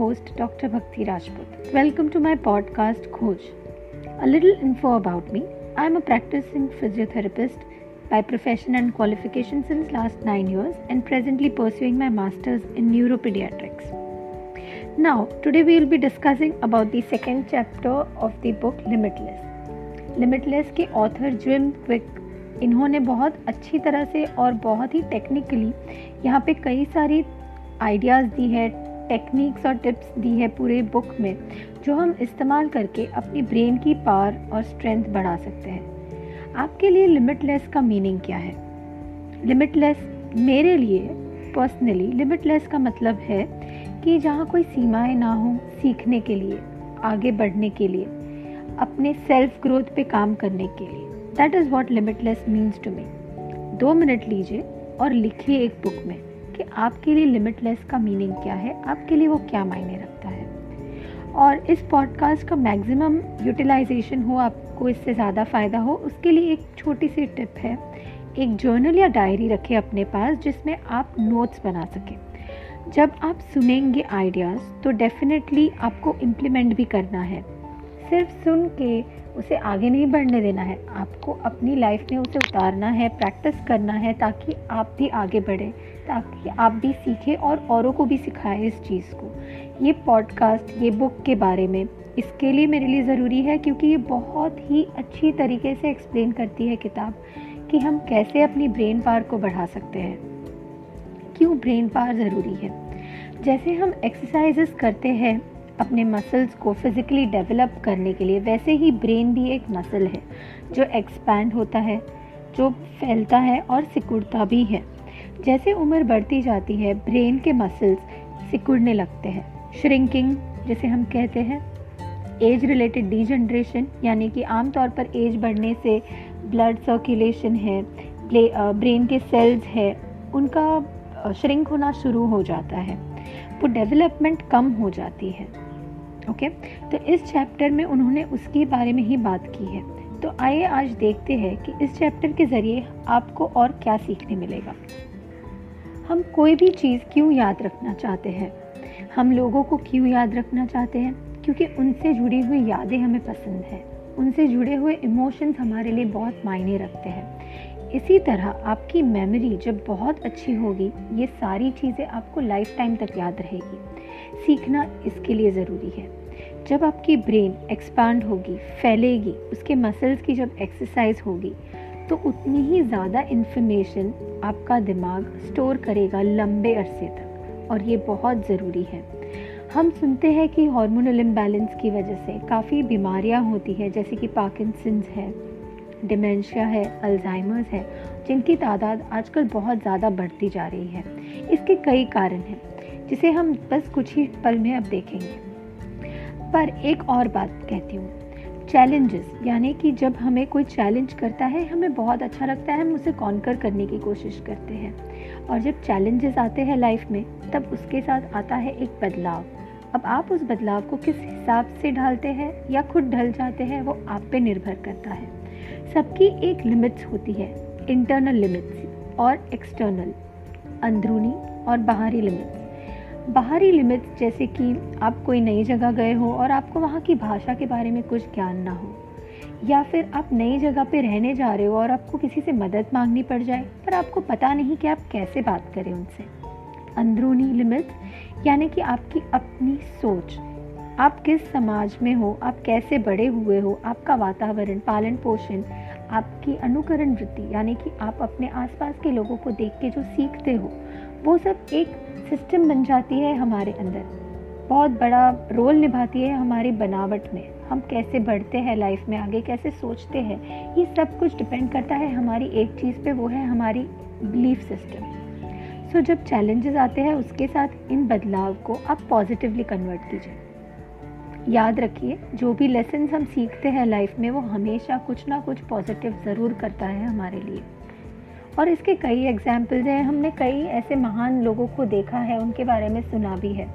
host, Dr. Bhakti Rajput. Welcome to my podcast, Khoj. A little info about me. I am a practicing physiotherapist by profession and qualification since last 9 years and presently pursuing my masters in neuropediatrics. Now, today we will be discussing about the second chapter of the book Limitless. Limitless के author Jim Quick इन्होंने बहुत अच्छी तरह से और बहुत ही technically यहाँ पे कई सारी आइडियाज़ दी है टेक्निक्स और टिप्स दी है पूरे बुक में, जो हम इस्तेमाल करके अपनी ब्रेन की पावर और स्ट्रेंथ बढ़ा सकते हैं। आपके लिए लिमिटलेस का मीनिंग क्या है? लिमिटलेस मेरे लिए पर्सनली लिमिटलेस का मतलब है कि जहाँ कोई सीमाएँ ना हो सीखने के लिए, आगे बढ़ने के लिए, अपने सेल्फ ग्रोथ पे काम करने के लिए। That is what limitless means to me दो मिनट लीजिए और लिखिए एक बुक में। कि आपके लिए लिमिटलेस का मीनिंग क्या है, आपके लिए वो क्या मायने रखता है। और इस पॉडकास्ट का मैक्सिमम यूटिलाइजेशन हो, आपको इससे ज़्यादा फ़ायदा हो, उसके लिए एक छोटी सी टिप है। एक जर्नल या डायरी रखें अपने पास, जिसमें आप नोट्स बना सकें। जब आप सुनेंगे आइडियाज़ तो डेफिनेटली आपको इम्प्लीमेंट भी करना है। सिर्फ़ सुन के उसे आगे नहीं बढ़ने देना है, आपको अपनी लाइफ में उसे उतारना है प्रैक्टिस करना है, ताकि आप भी आगे बढ़ें। ताकि आप भी सीखें और औरों को भी सिखाएँ इस चीज़ को। ये पॉडकास्ट ये बुक के बारे में, इसके लिए मेरे लिए ज़रूरी है क्योंकि ये बहुत ही अच्छी तरीके से एक्सप्लेन करती है किताब कि हम कैसे अपनी ब्रेन पावर को बढ़ा सकते हैं। क्यों ब्रेन पावर ज़रूरी है? जैसे हम एक्सरसाइजेस करते हैं, अपने मसल्स को फिज़िकली डेवलप करने के लिए, वैसे ही ब्रेन भी एक मसल है, जो एक्सपैंड होता है, जो फैलता है और सिकुड़ता भी है। जैसे उम्र बढ़ती जाती है, ब्रेन के मसल्स सिकुड़ने लगते हैं। श्रिंकिंग जिसे हम कहते हैं एज रिलेटेड डीजनरेशन यानी कि आमतौर पर एज बढ़ने से ब्लड सर्कुलेशन है ब्रेन के सेल्स है, उनका श्रिंक होना शुरू हो जाता है। वो डेवलपमेंट कम हो जाती है। ओके तो इस चैप्टर में उन्होंने उसके बारे में ही बात की है। तो आइए आज देखते हैं कि इस चैप्टर के ज़रिए आपको और क्या सीखने मिलेगा। हम कोई भी चीज़ क्यों याद रखना चाहते हैं? हम लोगों को क्यों याद रखना चाहते हैं? क्योंकि उनसे जुड़ी हुई यादें हमें पसंद हैं। उनसे जुड़े हुए इमोशंस हमारे लिए बहुत मायने रखते हैं। इसी तरह आपकी मेमोरी जब बहुत अच्छी होगी, ये सारी चीज़ें आपको लाइफ टाइम तक याद रहेगी। सीखना इसके लिए ज़रूरी है। जब आपकी ब्रेन एक्सपांड होगी, फैलेगी, उसके मसल्स की जब एक्सरसाइज होगी तो उतनी ही ज़्यादा इन्फॉर्मेशन आपका दिमाग स्टोर करेगा लंबे अरसे तक, और ये बहुत ज़रूरी है। हम सुनते हैं कि हार्मोनल इम्बैलेंस की वजह से काफ़ी बीमारियाँ होती हैं, जैसे कि पार्किंसंस है डिमेंशिया है अल्जाइमर्स है, जिनकी तादाद आजकल बहुत ज़्यादा बढ़ती जा रही है। इसके कई कारण हैं, जिसे हम बस कुछ ही पल में अब देखेंगे। पर एक और बात कहती हूँ। चैलेंजेस यानी कि जब हमें कोई चैलेंज करता है, हमें बहुत अच्छा लगता है, हम उसे कॉन्कर करने की कोशिश करते हैं। और जब चैलेंजेस आते हैं लाइफ में, तब उसके साथ आता है एक बदलाव। अब आप उस बदलाव को किस हिसाब से ढालते हैं या खुद ढल जाते हैं, वो आप पे निर्भर करता है। सबकी एक लिमिट्स होती है इंटरनल लिमिट्स और एक्सटर्नल अंदरूनी और बाहरी लिमिट्स बाहरी लिमिट्स जैसे कि आप कोई नई जगह गए हो और आपको वहाँ की भाषा के बारे में कुछ ज्ञान ना हो, या फिर आप नई जगह पे रहने जा रहे हो और आपको किसी से मदद मांगनी पड़ जाए, पर आपको पता नहीं कि आप कैसे बात करें उनसे। अंदरूनी लिमिट्स यानी कि आपकी अपनी सोच, आप किस समाज में हो, आप कैसे बड़े हुए हो, आपका वातावरण पालन पोषण आपकी अनुकरण वृत्ति यानी कि आप अपने आसपास के लोगों को देख के जो सीखते हो, वो सब एक सिस्टम बन जाती है हमारे अंदर। बहुत बड़ा रोल निभाती है हमारी बनावट में। हम कैसे बढ़ते हैं लाइफ में आगे, कैसे सोचते हैं, ये सब कुछ डिपेंड करता है हमारी एक चीज़ पे, वो है हमारी बिलीफ सिस्टम सो जब चैलेंजेस आते हैं, उसके साथ इन बदलाव को आप पॉजिटिवली कन्वर्ट कीजिए। याद रखिए, जो भी लेसन हम सीखते हैं लाइफ में, वो हमेशा कुछ ना कुछ पॉजिटिव ज़रूर करता है हमारे लिए। और इसके कई एग्जाम्पल्स हैं। हमने कई ऐसे महान लोगों को देखा है, उनके बारे में सुना भी है।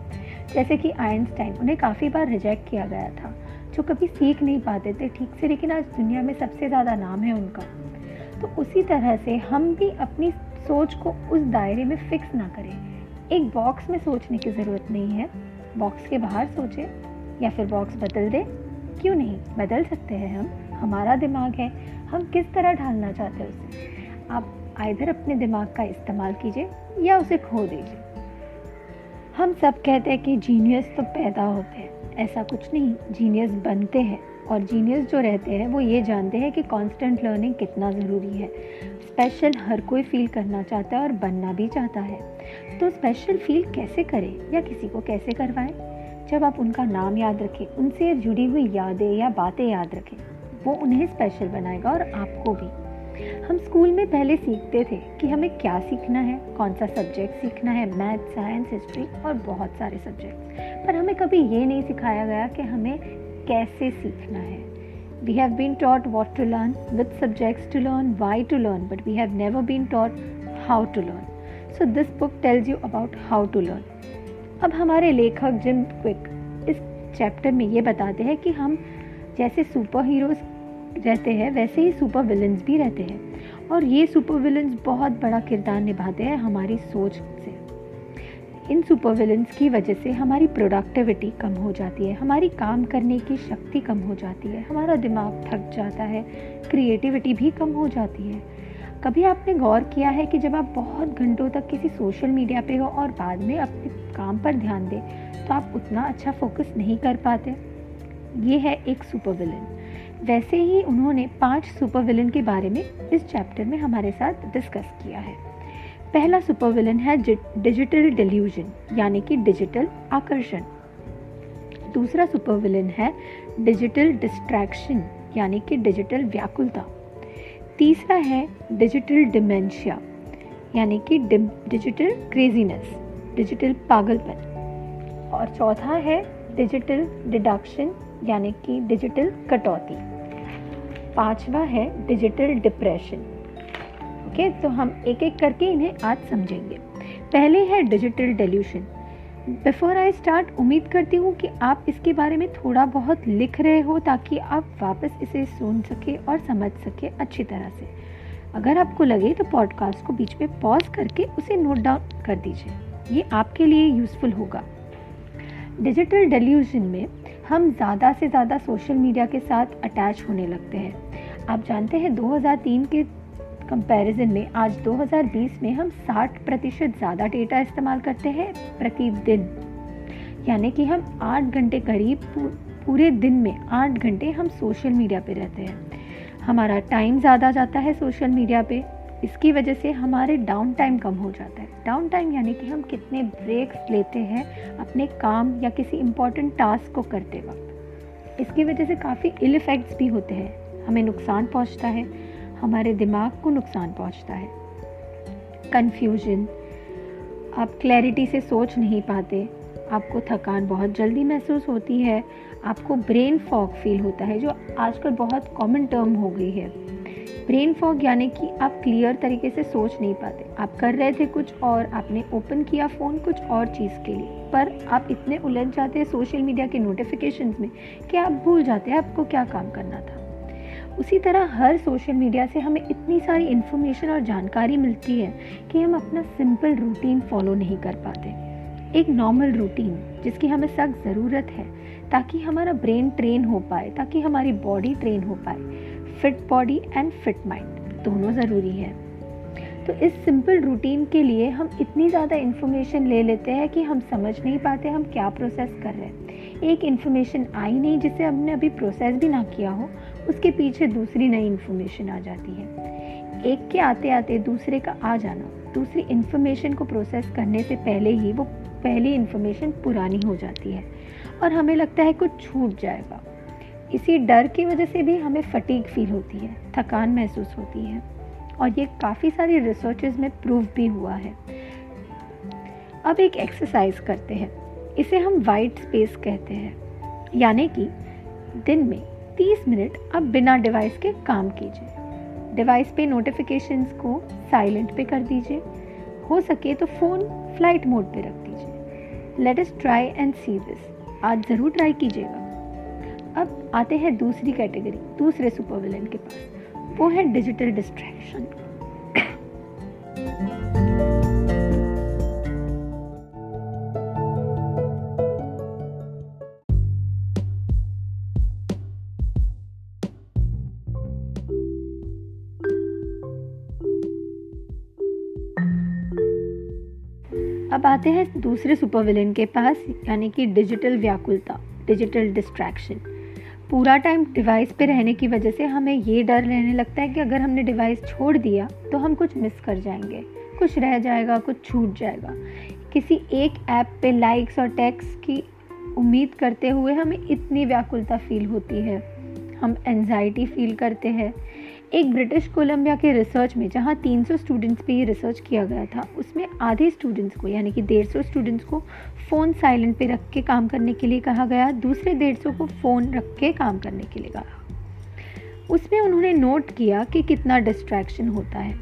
जैसे कि आइंस्टाइन, उन्हें काफ़ी बार रिजेक्ट किया गया था, जो कभी सीख नहीं पाते थे ठीक से, लेकिन आज दुनिया में सबसे ज़्यादा नाम है उनका। तो उसी तरह से हम भी अपनी सोच को उस दायरे में फिक्स ना करें। एक बॉक्स में सोचने की ज़रूरत नहीं है। बॉक्स के बाहर सोचें, या फिर बॉक्स बदल दें। क्यों नहीं? बदल सकते हैं हम। हमारा दिमाग है। हम किस तरह ढालना चाहते हैं उसे? आप आइधर अपने दिमाग का इस्तेमाल कीजिए या उसे खो दीजिए। हम सब कहते हैं कि जीनियस तो पैदा होते हैं। ऐसा कुछ नहीं जीनियस बनते हैं और जीनियस जो रहते हैं, वो ये जानते हैं कि कांस्टेंट लर्निंग कितना ज़रूरी है। स्पेशल हर कोई फील करना चाहता है और बनना भी चाहता है। तो स्पेशल फील कैसे करें या किसी को कैसे करवाएँ? जब आप उनका नाम याद रखें, उनसे जुड़ी हुई यादें या बातें याद रखें, वो उन्हें स्पेशल बनाएगा और आपको भी। हम स्कूल में पहले सीखते थे कि हमें क्या सीखना है, कौन सा सब्जेक्ट सीखना है मैथ साइंस हिस्ट्री और बहुत सारे सब्जेक्ट पर हमें कभी ये नहीं सिखाया गया कि हमें कैसे सीखना है। We have been taught what to learn with subjects to learn why to learn but we have never been taught how to learn so this book tells you about how to learn अब हमारे लेखक gym quick इस chapter में ये बताते हैं कि हम जैसे सुपर हीरोज़ रहते हैं, वैसे ही सुपर विलन्स भी रहते हैं। और ये सुपर विलन्स बहुत बड़ा किरदार निभाते हैं हमारी सोच से। इन सुपर विलन्स की वजह से हमारी प्रोडक्टिविटी कम हो जाती है, हमारी काम करने की शक्ति कम हो जाती है, हमारा दिमाग थक जाता है क्रिएटिविटी भी कम हो जाती है। कभी आपने गौर किया है कि जब आप बहुत घंटों तक किसी सोशल मीडिया पे हो और बाद में अपने काम पर ध्यान दें तो आप उतना अच्छा फोकस नहीं कर पाते? ये है एक सुपर विलन वैसे ही उन्होंने पाँच सुपर विलन के बारे में इस चैप्टर में हमारे साथ डिस्कस किया है। पहला सुपर विलन है डिजिटल डिल्यूजन यानी कि डिजिटल आकर्षण। दूसरा सुपर विलन है डिजिटल डिस्ट्रैक्शन यानी कि डिजिटल व्याकुलता। तीसरा है डिजिटल डिमेंशिया यानी कि डिजिटल क्रेजीनेस डिजिटल पागलपन। और चौथा है डिजिटल डिडक्शन यानी कि डिजिटल कटौती। पांचवा है डिजिटल डिप्रेशन ओके तो हम एक एक करके इन्हें आज समझेंगे। पहले है digital delusion before I start उम्मीद करती हूँ कि आप इसके बारे में थोड़ा बहुत लिख रहे हो ताकि आप वापस इसे सुन सके और समझ सके अच्छी तरह से। अगर आपको लगे तो पॉडकास्ट को बीच में पॉज करके उसे नोट डाउन कर दीजिए। ये आपके लिए यूज़फुल होगा। डिजिटल डेल्यूजन में हम ज़्यादा से ज़्यादा सोशल मीडिया के साथ अटैच होने लगते हैं। आप जानते हैं 2003 के कंपैरिजन में, आज 2020 में हम 60 प्रतिशत ज़्यादा डेटा इस्तेमाल करते हैं प्रतिदिन। यानी कि हम आठ घंटे करीब पूरे दिन में आठ घंटे हम सोशल मीडिया पे रहते हैं। हमारा टाइम ज़्यादा जाता है सोशल मीडिया पे। इसकी वजह से हमारे डाउन टाइम कम हो जाता है। डाउन टाइम यानी कि हम कितने ब्रेक्स लेते हैं अपने काम या किसी इम्पोर्टेंट टास्क को करते वक्त। इसकी वजह से काफ़ी इल इफ़ेक्ट्स भी होते हैं। हमें नुकसान पहुँचता है, हमारे दिमाग को नुकसान पहुँचता है। कन्फ्यूज़न आप क्लैरिटी से सोच नहीं पाते। आपको थकान बहुत जल्दी महसूस होती है। आपको ब्रेन फॉग फील होता है, जो आजकल बहुत कॉमन टर्म हो गई है। ब्रेन फॉग यानी कि आप क्लियर तरीके से सोच नहीं पाते। आप कर रहे थे कुछ और, आपने ओपन किया फ़ोन कुछ और चीज़ के लिए। पर आप इतने उलझ जाते हैं सोशल मीडिया के नोटिफिकेशन में कि आप भूल जाते हैं आपको क्या काम करना था। उसी तरह हर सोशल मीडिया से हमें इतनी सारी इन्फॉर्मेशन और जानकारी मिलती है कि हम अपना सिंपल रूटीन फॉलो नहीं कर पाते। एक नॉर्मल रूटीन जिसकी हमें सख्त ज़रूरत है ताकि हमारा ब्रेन ट्रेन हो पाए, ताकि हमारी बॉडी ट्रेन हो पाए। Fit body and fit mind, दोनों ज़रूरी है। तो इस सिंपल रूटीन के लिए हम इतनी ज़्यादा इन्फॉर्मेशन ले लेते हैं कि हम समझ नहीं पाते हम क्या प्रोसेस कर रहे हैं। एक इन्फॉर्मेशन आई नहीं जिसे हमने अभी प्रोसेस भी ना किया हो, उसके पीछे दूसरी नई इन्फॉर्मेशन आ जाती है। एक के आते आते दूसरे का आ जाना, दूसरी इन्फॉर्मेशन को प्रोसेस करने से पहले ही वो पहली इन्फॉर्मेशन पुरानी हो जाती है। और हमें लगता है कुछ छूट जाएगा। इसी डर की वजह से भी हमें फटीक फील होती है, थकान महसूस होती है और ये काफ़ी सारी रिसर्चेज में प्रूव भी हुआ है। अब एक एक्सरसाइज करते हैं। इसे हम वाइट स्पेस कहते हैं। यानी कि दिन में 30 मिनट आप बिना डिवाइस के काम कीजिए। डिवाइस पे नोटिफिकेशंस को साइलेंट पे कर दीजिए। हो सके तो फ़ोन फ़्लाइट मोड पे रख दीजिए। Let us try and see this आज ज़रूर ट्राई कीजिएगा। अब आते हैं दूसरी कैटेगरी, दूसरे सुपर विलन के पास। वो है डिजिटल डिस्ट्रैक्शन अब आते हैं दूसरे सुपरविलेन के पास, यानी कि डिजिटल व्याकुलता डिजिटल डिस्ट्रैक्शन पूरा टाइम डिवाइस पे रहने की वजह से हमें ये डर रहने लगता है कि अगर हमने डिवाइस छोड़ दिया तो हम कुछ मिस कर जाएँगे। कुछ रह जाएगा, कुछ छूट जाएगा। किसी एक ऐप पे लाइक्स और टैक्स की उम्मीद करते हुए हमें इतनी व्याकुलता फील होती है। हम एनजाइटी फील करते हैं। एक ब्रिटिश कोलंबिया के रिसर्च में, जहाँ 300 स्टूडेंट्स पे ये रिसर्च किया गया था, उसमें आधे स्टूडेंट्स को, यानी कि डेढ़ सौ स्टूडेंट्स को फ़ोन साइलेंट पे रख के काम करने के लिए कहा गया, दूसरे डेढ़ सौ को फ़ोन रख के काम करने के लिए कहा। उसमें उन्होंने नोट किया कि कितना डिस्ट्रैक्शन होता है।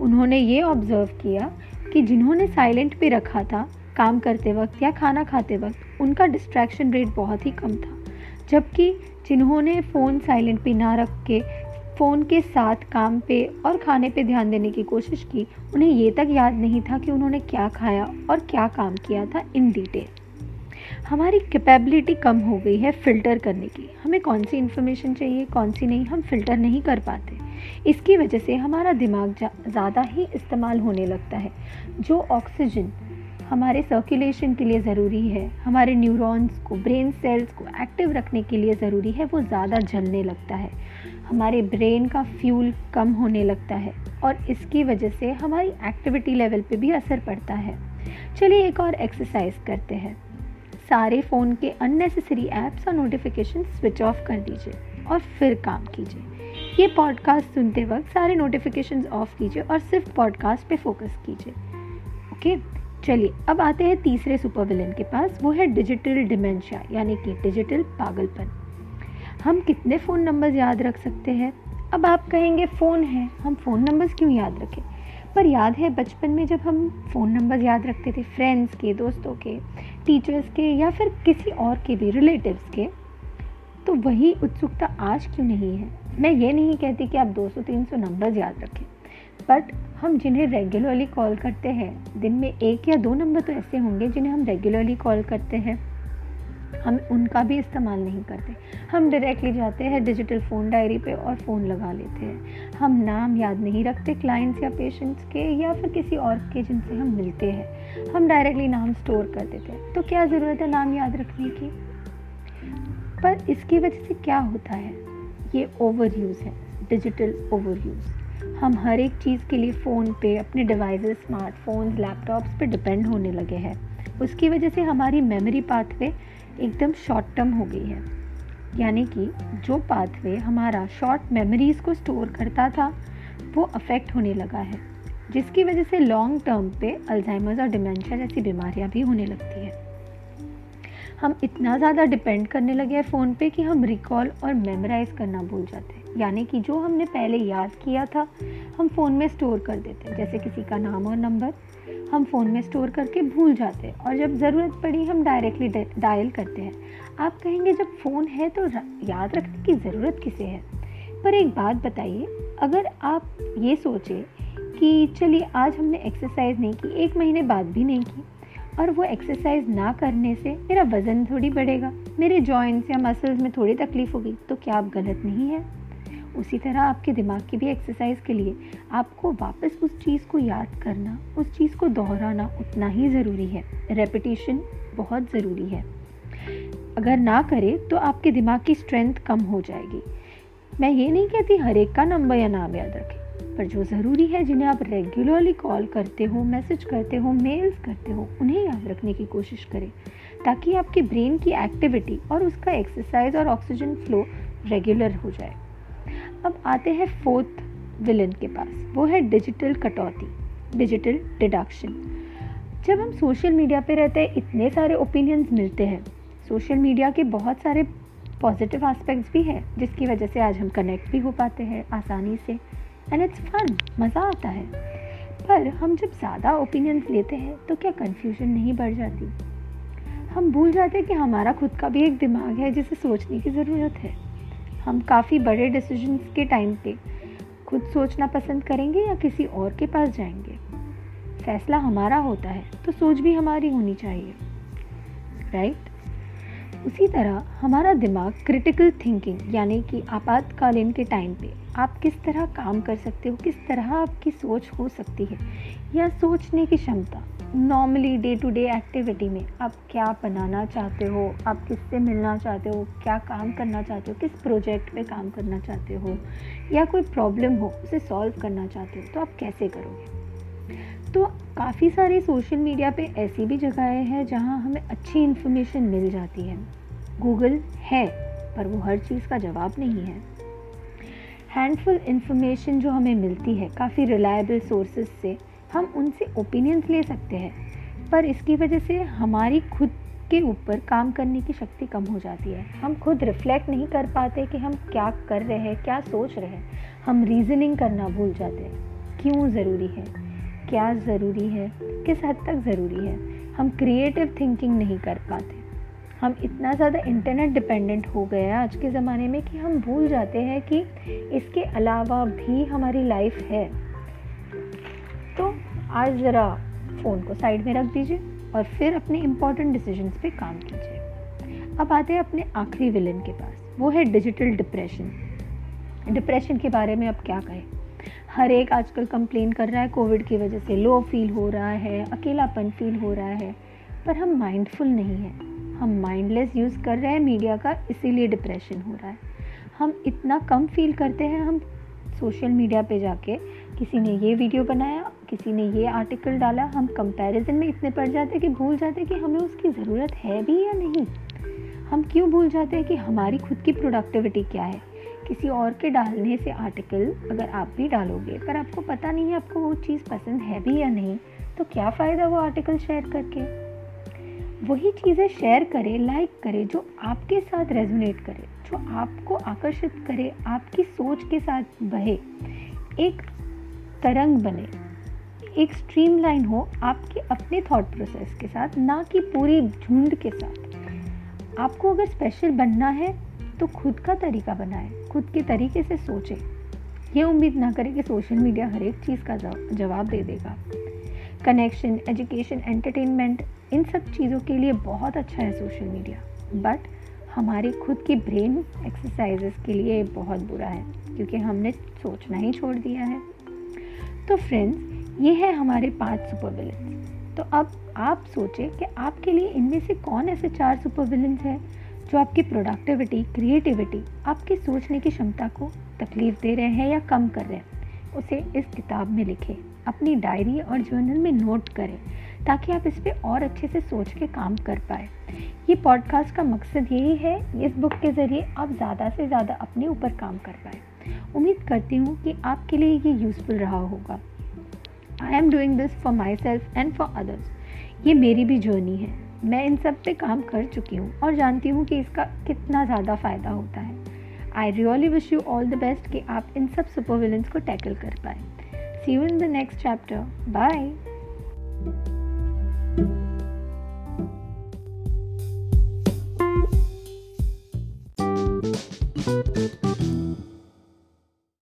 उन्होंने ये ऑब्ज़र्व किया कि जिन्होंने साइलेंट पे रखा था, काम करते वक्त या खाना खाते वक्त, उनका डिस्ट्रैक्शन रेट बहुत ही कम था। जबकि जिन्होंने फ़ोन साइलेंट पे ना रख के फ़ोन के साथ काम पे और खाने पे ध्यान देने की कोशिश की, उन्हें ये तक याद नहीं था कि उन्होंने क्या खाया और क्या काम किया था इन डिटेल। हमारी कैपेबिलिटी कम हो गई है फ़िल्टर करने की। हमें कौन सी इन्फॉर्मेशन चाहिए, कौन सी नहीं, हम फ़िल्टर नहीं कर पाते। इसकी वजह से हमारा दिमाग ज़्यादा ही इस्तेमाल होने लगता है। जो ऑक्सीजन हमारे सर्कुलेशन के लिए ज़रूरी है, हमारे न्यूरॉन्स को ब्रेन सेल्स को एक्टिव रखने के लिए ज़रूरी है, वो ज़्यादा जलने लगता है। हमारे ब्रेन का फ्यूल कम होने लगता है और इसकी वजह से हमारी एक्टिविटी लेवल पे भी असर पड़ता है। चलिए एक और एक्सरसाइज करते हैं। सारे फ़ोन के अननेसेसरी ऐप्स और नोटिफिकेशन स्विच ऑफ़ कर दीजिए और फिर काम कीजिए। ये पॉडकास्ट सुनते वक्त सारे नोटिफिकेशन ऑफ़ कीजिए और सिर्फ़ पॉडकास्ट पे फोकस कीजिए। ओके चलिए, अब आते हैं तीसरे सुपर विलन के पास, वो है डिजिटल डिमेंशिया यानी कि डिजिटल पागलपन। हम कितने फ़ोन नंबर्स याद रख सकते हैं? अब आप कहेंगे, फ़ोन है। हम फ़ोन नंबर्स क्यों याद रखें? पर याद है, बचपन में जब हम फ़ोन नंबर्स याद रखते थे फ्रेंड्स के, दोस्तों के टीचर्स के, या फिर किसी और के भी रिलेटिव्स के तो वही उत्सुकता आज क्यों नहीं है? मैं ये नहीं कहती कि आप 200-300 नंबर्स याद रखें बट हम जिन्हें रेगुलरली कॉल करते हैं, दिन में एक या दो नंबर तो ऐसे होंगे जिन्हें हम रेगुलरली कॉल करते हैं। हम उनका भी इस्तेमाल नहीं करते। हम डायरेक्टली जाते हैं डिजिटल फ़ोन डायरी पे और फ़ोन लगा लेते हैं। हम नाम याद नहीं रखते क्लाइंट्स या पेशेंट्स के या फिर किसी और के जिनसे हम मिलते हैं। हम डायरेक्टली नाम स्टोर कर देते हैं। तो क्या ज़रूरत है नाम याद रखने की? पर इसकी वजह से क्या होता है? ये ओवर यूज़ है डिजिटल ओवर यूज़ हम हर एक चीज़ के लिए फ़ोन पे अपने डिवाइसेस स्मार्टफोन्स लैपटॉप्स पे डिपेंड होने लगे हैं। उसकी वजह से हमारी मेमोरी पाथवे एकदम शॉर्ट टर्म हो गई है। यानी कि जो पाथवे हमारा शॉर्ट मेमोरीज़ को स्टोर करता था, वो अफेक्ट होने लगा है। जिसकी वजह से लॉन्ग टर्म पे अल्जाइमर्स और डिमेंशिया जैसी बीमारियाँ भी होने लगती हैं। हम इतना ज़्यादा डिपेंड करने लगे हैं फ़ोन पे कि हम रिकॉल और मेमोराइज करना भूल जाते हैं। यानी कि जो हमने पहले याद किया था, हम फ़ोन में स्टोर कर देते हैं। जैसे किसी का नाम और नंबर, हम फ़ोन में स्टोर करके भूल जाते हैं। और जब ज़रूरत पड़ी, हम डायरेक्टली डायल करते हैं। आप कहेंगे, जब फ़ोन है तो याद रखने की ज़रूरत किसे है? पर एक बात बताइए, अगर आप ये सोचें कि चलिए, आज हमने एक्सरसाइज नहीं की, एक महीने बाद भी नहीं की, और वो एक्सरसाइज ना करने से मेरा वज़न थोड़ी बढ़ेगा, मेरे जॉइंट्स या मसल्स में थोड़ी तकलीफ़ होगी तो क्या आप गलत नहीं है? उसी तरह आपके दिमाग की भी एक्सरसाइज के लिए आपको वापस उस चीज़ को याद करना, उस चीज़ को दोहराना उतना ही ज़रूरी है। रेपिटेशन बहुत ज़रूरी है। अगर ना करें तो आपके दिमाग की स्ट्रेंथ कम हो जाएगी। मैं ये नहीं कहती हर एक का नंबर या नाम याद रखें, पर जो ज़रूरी है जिन्हें आप रेगुलरली कॉल करते हो मैसेज करते हो मेल्स करते हो, उन्हें याद रखने की कोशिश करें, ताकि आपके ब्रेन की एक्टिविटी और उसका एक्सरसाइज और ऑक्सीजन फ्लो रेगुलर हो जाए। अब आते हैं फोर्थ विलन के पास। वो है डिजिटल कटौती डिजिटल डिडक्शन जब हम सोशल मीडिया पे रहते हैं, इतने सारे ओपिनियंस मिलते हैं। सोशल मीडिया के बहुत सारे पॉजिटिव एस्पेक्ट्स भी हैं, जिसकी वजह से आज हम कनेक्ट भी हो पाते हैं आसानी से। एंड इट्स फन मज़ा आता है। पर हम जब ज़्यादा ओपिनियंस लेते हैं तो क्या कन्फ्यूज़न नहीं बढ़ जाती? हम भूल जाते हैं कि हमारा खुद का भी एक दिमाग है, जिसे सोचने की ज़रूरत है। हम काफ़ी बड़े डिसीजंस के टाइम पे खुद सोचना पसंद करेंगे या किसी और के पास जाएँगे। फैसला हमारा होता है तो सोच भी हमारी होनी चाहिए। राइट उसी तरह हमारा दिमाग क्रिटिकल थिंकिंग यानी कि आपातकालीन के टाइम पे आप किस तरह काम कर सकते हो, किस तरह आपकी सोच हो सकती है, या सोचने की क्षमता। Normally day to day activity में आप क्या बनाना चाहते हो, आप किससे मिलना चाहते हो, क्या काम करना चाहते हो, किस प्रोजेक्ट पे काम करना चाहते हो, या कोई प्रॉब्लम हो, उसे सॉल्व करना चाहते हो तो आप कैसे करोगे? तो काफ़ी सारे सोशल मीडिया पे ऐसी भी जगहें हैं जहाँ हमें अच्छी इन्फॉर्मेशन मिल जाती है। गूगल है, पर वो हर चीज़ का जवाब नहीं है। हैंडफुल इन्फॉर्मेशन जो हमें मिलती है काफ़ी रिलायबल सोर्सेज से, हम उनसे ओपिनियंस ले सकते हैं। पर इसकी वजह से हमारी खुद के ऊपर काम करने की शक्ति कम हो जाती है। हम खुद रिफ्लेक्ट नहीं कर पाते कि हम क्या कर रहे हैं, क्या सोच रहे हैं। हम रीजनिंग करना भूल जाते हैं। क्यों ज़रूरी है? क्या ज़रूरी है? किस हद तक ज़रूरी है? हम क्रिएटिव थिंकिंग नहीं कर पाते। हम इतना ज़्यादा इंटरनेट डिपेंडेंट हो गए हैं आज के ज़माने में कि हम भूल जाते हैं कि इसके अलावा भी हमारी लाइफ है। तो आज ज़रा फ़ोन को साइड में रख दीजिए और फिर अपने इंपॉर्टेंट डिसीजंस पे काम कीजिए। अब आते हैं अपने आखिरी विलन के पास। वो है डिजिटल डिप्रेशन डिप्रेशन के बारे में अब क्या कहें? हर एक आजकल कंप्लेन कर रहा है कोविड की वजह से। लो फील हो रहा है, अकेलापन फील हो रहा है। पर हम माइंडफुल नहीं हैं। हम माइंडलेस यूज़ कर रहे हैं मीडिया का, इसीलिए डिप्रेशन हो रहा है। हम इतना कम फील करते हैं, हम सोशल मीडिया पे जाके किसी ने ये वीडियो बनाया, किसी ने ये आर्टिकल डाला, हम कंपैरिजन में इतने पड़ जाते कि भूल जाते कि हमें उसकी ज़रूरत है भी या नहीं। हम क्यों भूल जाते हैं कि हमारी खुद की प्रोडक्टिविटी क्या है? किसी और के डालने से आर्टिकल अगर आप भी डालोगे, पर आपको पता नहीं है आपको वो चीज़ पसंद है भी या नहीं तो क्या फ़ायदा वो आर्टिकल शेयर करके? वही चीज़ें शेयर करें लाइक करें, जो आपके साथ रेजोनेट करे, जो आपको आकर्षित करे, आपकी सोच के साथ बहे, एक तरंग बने, एक स्ट्रीमलाइन हो आपके अपने थॉट प्रोसेस के साथ, ना कि पूरी झुंड के साथ। आपको अगर स्पेशल बनना है तो खुद का तरीका बनाए। खुद के तरीके से सोचें। ये उम्मीद ना करें कि सोशल मीडिया हर एक चीज़ का जवाब दे देगा। कनेक्शन, एजुकेशन, एंटरटेनमेंट, इन सब चीज़ों के लिए बहुत अच्छा है सोशल मीडिया। बट हमारी खुद की ब्रेन एक्सरसाइजेस के लिए बहुत बुरा है, क्योंकि हमने सोचना ही छोड़ दिया है। तो फ्रेंड्स, ये है हमारे पाँच सुपर विलन्स तो अब आप सोचें कि आपके लिए इनमें से कौन ऐसे चार सुपर विलन्स हैं? जो आपकी प्रोडक्टिविटी क्रिएटिविटी आपकी सोचने की क्षमता को तकलीफ़ दे रहे हैं या कम कर रहे हैं, उसे इस किताब में लिखें। अपनी डायरी और जर्नल में नोट करें, ताकि आप इस पर और अच्छे से सोच के काम कर पाए। ये पॉडकास्ट का मकसद यही है, इस बुक के ज़रिए आप ज़्यादा से ज़्यादा अपने ऊपर काम कर पाए। उम्मीद करती हूँ कि आपके लिए ये यूज़फुल रहा होगा। I am doing this for myself and for others ये मेरी भी जर्नी है। मैं इन सब पे काम कर चुकी हूँ और जानती हूँ कि इसका कितना ज़्यादा फ़ायदा होता है। I really wish you all the best कि आप इन सब सुपर विलन्स को टैकल कर पाए। See you in the next chapter bye